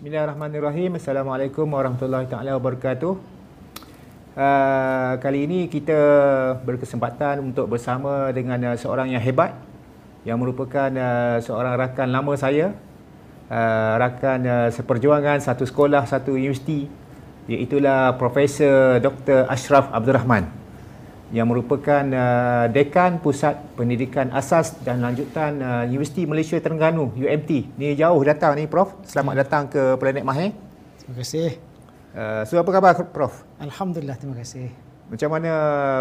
Bismillahirrahmanirrahim. Assalamualaikum warahmatullahi taala wabarakatuh. Uh, kali ini kita berkesempatan untuk bersama dengan uh, seorang yang hebat yang merupakan uh, seorang rakan lama saya, uh, rakan uh, seperjuangan satu sekolah, satu universiti iaitulah Profesor Dr. Ashraf Abdul Rahman yang merupakan uh, dekan Pusat Pendidikan Asas dan Lanjutan uh, Universiti Malaysia Terengganu UMT. Ni jauh datang ni Prof. Selamat hmm. datang ke Planet Mahir. Terima kasih. Uh, so apa khabar Prof? Alhamdulillah terima kasih. Macam mana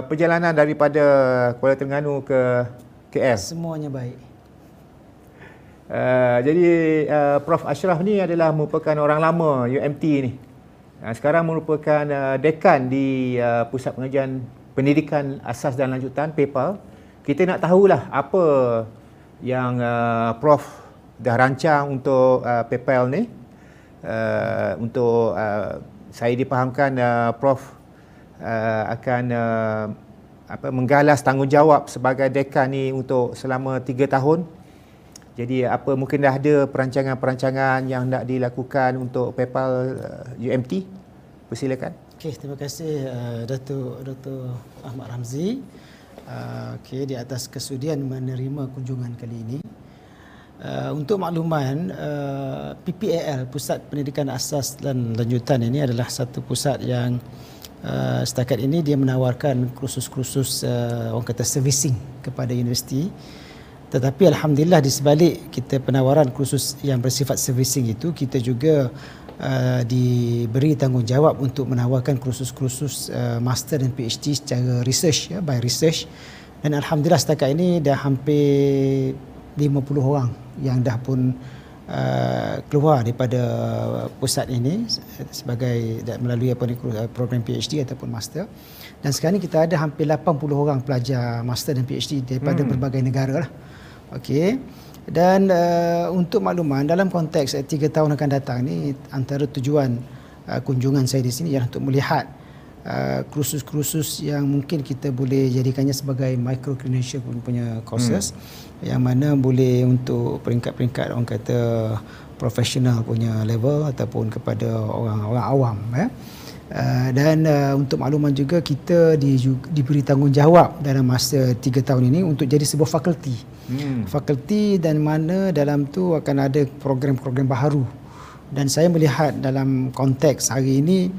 perjalanan daripada Kuala Terengganu ke KL? Semuanya baik. Uh, jadi uh, Prof Ashraf ni adalah merupakan orang lama UMT ni. Uh, sekarang merupakan uh, dekan di uh, Pusat Pengajian pendidikan asas dan lanjutan PEPAL kita nak tahulah apa yang uh, prof dah rancang untuk uh, PEPAL ni. Uh, untuk uh, saya dipahamkan uh, prof uh, akan uh, apa menggalas tanggungjawab sebagai dekan ni untuk selama 3 tahun. Jadi apa mungkin dah ada perancangan-perancangan yang nak dilakukan untuk PEPAL uh, UMT persilakan Okey, terima kasih uh, Datuk Datuk Ahmad Ramzi. Uh, Okey, di atas kesudian menerima kunjungan kali ini. Uh, untuk makluman, uh, PPAL Pusat Pendidikan Asas dan Lanjutan ini adalah satu pusat yang uh, setakat ini dia menawarkan kursus-kursus uh, orang kata servicing kepada universiti. Tetapi alhamdulillah di sebalik kita penawaran kursus yang bersifat servicing itu kita juga uh, diberi tanggungjawab untuk menawarkan kursus-kursus uh, master dan PhD secara research ya by research dan alhamdulillah setakat ini dah hampir 50 orang yang dah pun uh, keluar daripada pusat ini sebagai melalui apa ni program PhD ataupun master dan sekarang ini kita ada hampir 80 orang pelajar master dan PhD daripada hmm. berbagai negara lah. Okey. Dan uh, untuk makluman dalam konteks uh, tiga tahun akan datang ni antara tujuan uh, kunjungan saya di sini ialah untuk melihat uh, kursus-kursus yang mungkin kita boleh jadikannya sebagai micro credential punya courses hmm. yang mana boleh untuk peringkat-peringkat orang kata profesional punya level ataupun kepada orang-orang awam ya. Eh. Uh, dan uh, untuk makluman juga kita di, diberi tanggungjawab dalam masa tiga tahun ini untuk jadi sebuah fakulti. Hmm. Fakulti dan mana dalam tu akan ada program-program baharu. Dan saya melihat dalam konteks hari ini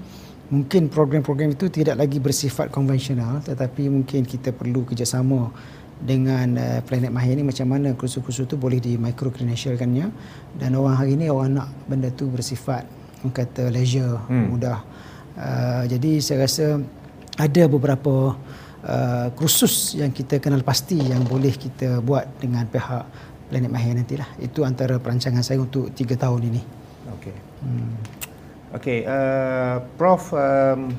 mungkin program-program itu tidak lagi bersifat konvensional tetapi mungkin kita perlu kerjasama dengan uh, Planet Mahir ini macam mana kursus-kursus itu boleh di micro credentialkannya dan orang hari ini orang nak benda tu bersifat orang kata leisure hmm. mudah Uh, jadi saya rasa ada beberapa uh, kursus yang kita kenal pasti yang boleh kita buat dengan pihak Planet Mahir nantilah. Itu antara perancangan saya untuk tiga tahun ini. Okey. Hmm. Okey, uh, Prof um,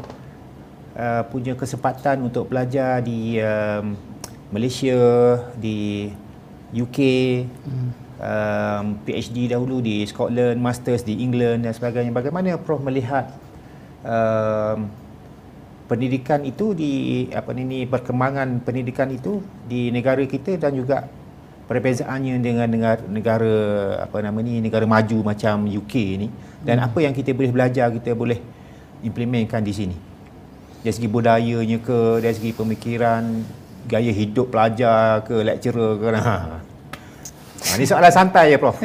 uh, punya kesempatan untuk belajar di um, Malaysia, di UK, hmm. um, PhD dahulu di Scotland, Masters di England dan sebagainya. Bagaimana Prof melihat uh, pendidikan itu di apa ni perkembangan pendidikan itu di negara kita dan juga perbezaannya dengan negara, negara apa nama ni negara maju macam UK ni dan hmm. apa yang kita boleh belajar kita boleh implementkan di sini dari segi budayanya ke dari segi pemikiran gaya hidup pelajar ke lecturer ke ha. Ha, ini soalan santai ya Prof.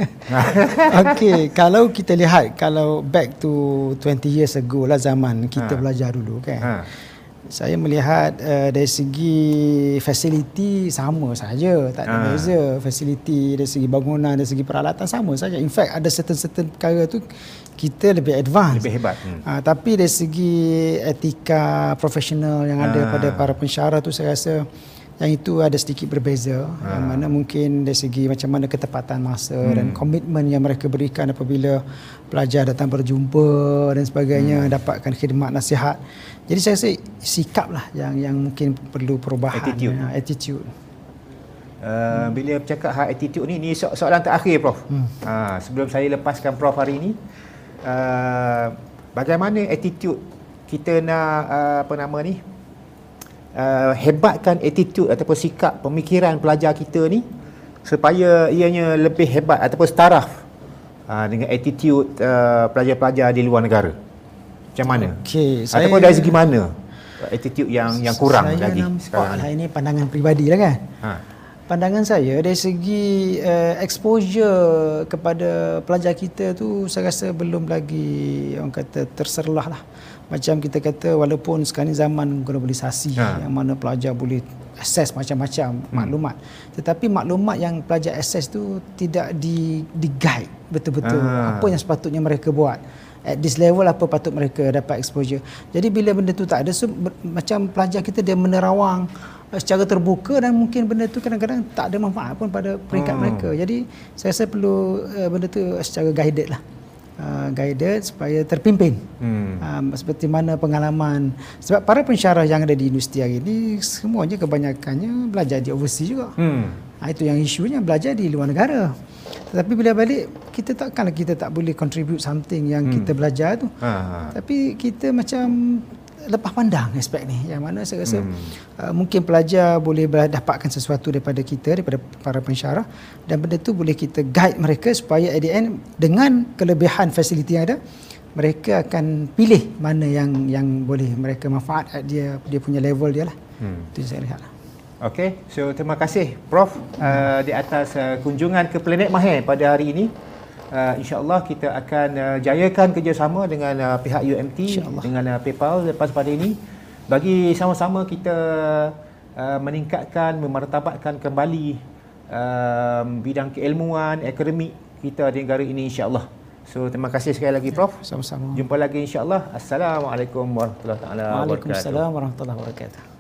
Okey, kalau kita lihat kalau back to 20 years ago lah zaman kita ha. belajar dulu kan. Ha. Saya melihat uh, dari segi fasiliti sama saja, tak ada ha. beza. Fasiliti dari segi bangunan, dari segi peralatan sama saja. In fact ada certain-certain perkara tu kita lebih advance. Lebih hebat. Hmm. Ha, tapi dari segi etika profesional yang ha. ada pada para pensyarah tu saya rasa yang itu ada sedikit berbeza ha. yang mana mungkin dari segi macam mana ketepatan masa hmm. dan komitmen yang mereka berikan apabila pelajar datang berjumpa dan sebagainya hmm. dapatkan khidmat nasihat jadi saya rasa sikap lah yang yang mungkin perlu perubahan attitude, ya, attitude. Uh, hmm. bila bercakap hak attitude ni ni so- soalan terakhir prof hmm. uh, sebelum saya lepaskan prof hari ini uh, bagaimana attitude kita nak uh, apa nama ni uh, hebatkan attitude ataupun sikap pemikiran pelajar kita ni supaya ianya lebih hebat ataupun setaraf uh, dengan attitude uh, pelajar-pelajar di luar negara? Macam mana? Okey, saya- Ataupun dari segi mana attitude yang yang kurang saya lagi nampak sekarang? lah ini pandangan peribadi lah kan. Ha. Pandangan saya dari segi uh, exposure kepada pelajar kita tu saya rasa belum lagi orang kata terserlah lah. Macam kita kata walaupun sekarang ni zaman globalisasi Ha. yang mana pelajar boleh akses macam-macam hmm. maklumat. Tetapi maklumat yang pelajar akses tu tidak di di guide betul-betul Ah. apa yang sepatutnya mereka buat. At this level apa patut mereka dapat exposure. Jadi bila benda tu tak ada so, ber, macam pelajar kita dia menerawang secara terbuka dan mungkin benda tu kadang-kadang tak ada manfaat pun pada peringkat Hmm. mereka. Jadi saya rasa perlu uh, benda tu secara guided lah. Uh, guided supaya terpimpin. Hmm. Um, seperti mana pengalaman sebab para pensyarah yang ada di universiti hari ini semuanya kebanyakannya belajar di overseas juga. Hmm. Ha, itu yang isunya belajar di luar negara. Tetapi bila balik kita takkanlah kita tak boleh contribute something yang hmm. kita belajar tu. Ha. ha. Tapi kita macam lepas pandang aspek ni yang mana saya rasa Hmm. uh, mungkin pelajar boleh dapatkan sesuatu daripada kita daripada para pensyarah dan benda tu boleh kita guide mereka supaya at the end dengan kelebihan fasiliti yang ada mereka akan pilih mana yang yang boleh mereka manfaat at dia dia punya level dia lah. Hmm. Itu saya lihat lah. Okey, so terima kasih Prof uh, di atas uh, kunjungan ke Planet Mahir pada hari ini. Uh, InsyaAllah kita akan uh, jayakan kerjasama dengan uh, pihak UMT, dengan uh, PayPal lepas pada ini. Bagi sama-sama kita uh, meningkatkan, memartabatkan kembali uh, bidang keilmuan, akademik kita di negara ini insyaAllah. So terima kasih sekali lagi Prof. Sama-sama. Jumpa lagi insyaAllah. Assalamualaikum warahmatullahi taala wabarakatuh. Waalaikumsalam warahmatullahi wabarakatuh.